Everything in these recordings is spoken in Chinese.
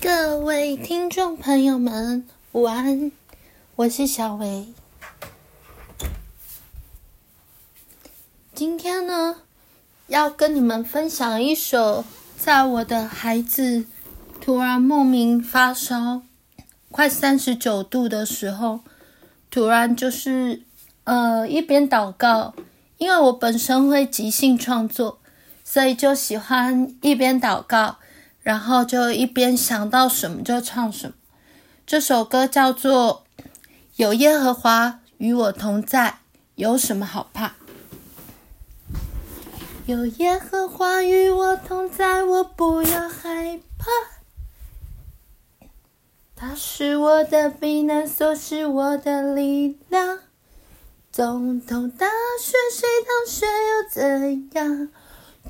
各位听众朋友们，午安，我是小维。今天呢，要跟你们分享一首，在我的孩子突然莫名发烧，快三十九度的时候，突然就是呃一边祷告，因为我本身会即兴创作，所以就喜欢一边祷告，然后就一边想到什么就唱什么。这首歌叫做《有耶和华与我同在》，有什么好怕？有耶和华与我同在，我不要害怕。他是我的避难所，是我的力量。总统大选谁当选又怎样？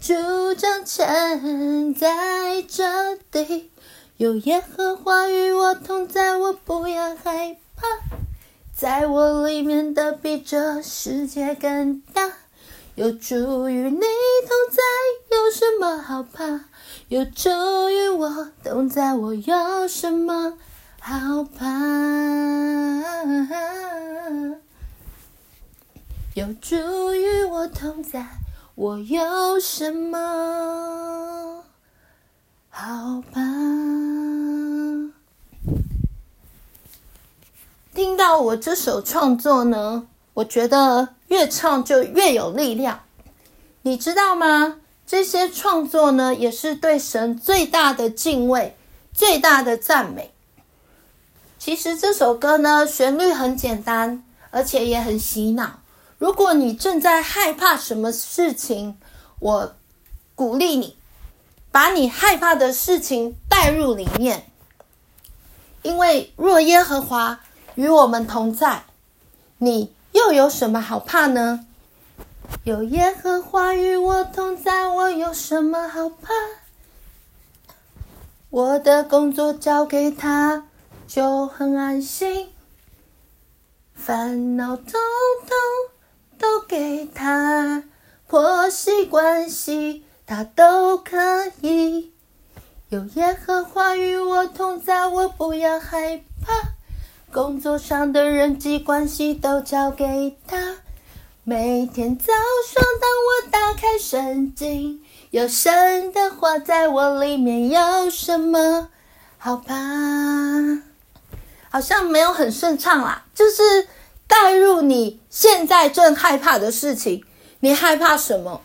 主掌权在这里。有耶和华与我同在，我不要害怕。在我里面的比这世界更大。有主与你同在，有什么好怕？有主与我同在，我有什么好怕？有主与我同在，我有什么好怕？听到我这首创作呢，我觉得。越唱就越有力量，你知道吗？这些创作呢，也是对神最大的敬畏、最大的赞美。其实这首歌呢，旋律很简单，而且也很洗脑。如果你正在害怕什么事情，我鼓励你，把你害怕的事情带入里面，因为若耶和华与我们同在，你。又有什么好怕呢？有耶和华与我同在，我有什么好怕？我的工作交给他，就很安心。烦恼统统他，婆媳关系他都可以。有耶和华与我同在，我不要害怕。工作上的人际关系都交给他。每天早上，当我打开圣经，有神的话在我里面，有什么好怕？好像没有很顺畅啦，就是带入你现在正害怕的事情。你害怕什么？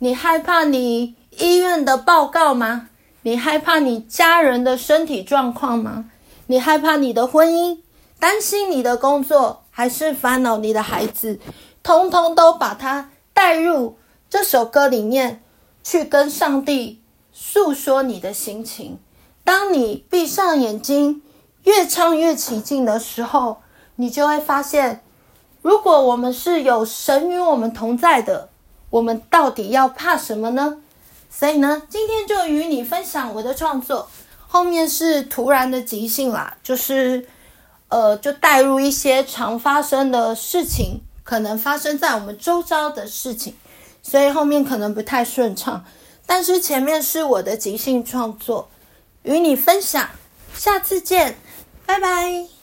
你害怕你医院的报告吗？你害怕你家人的身体状况吗？你害怕你的婚姻？担心你的工作，还是烦恼你的孩子，通通都把它带入这首歌里面，去跟上帝诉说你的心情。当你闭上眼睛，越唱越起劲的时候，你就会发现，如果我们是有神与我们同在的，我们到底要怕什么呢？所以呢，今天就与你分享我的创作，后面是突然的即兴啦，就是。呃，就带入一些常发生的事情，可能发生在我们周遭的事情，所以后面可能不太顺畅。但是前面是我的即兴创作，与你分享，下次见，拜拜。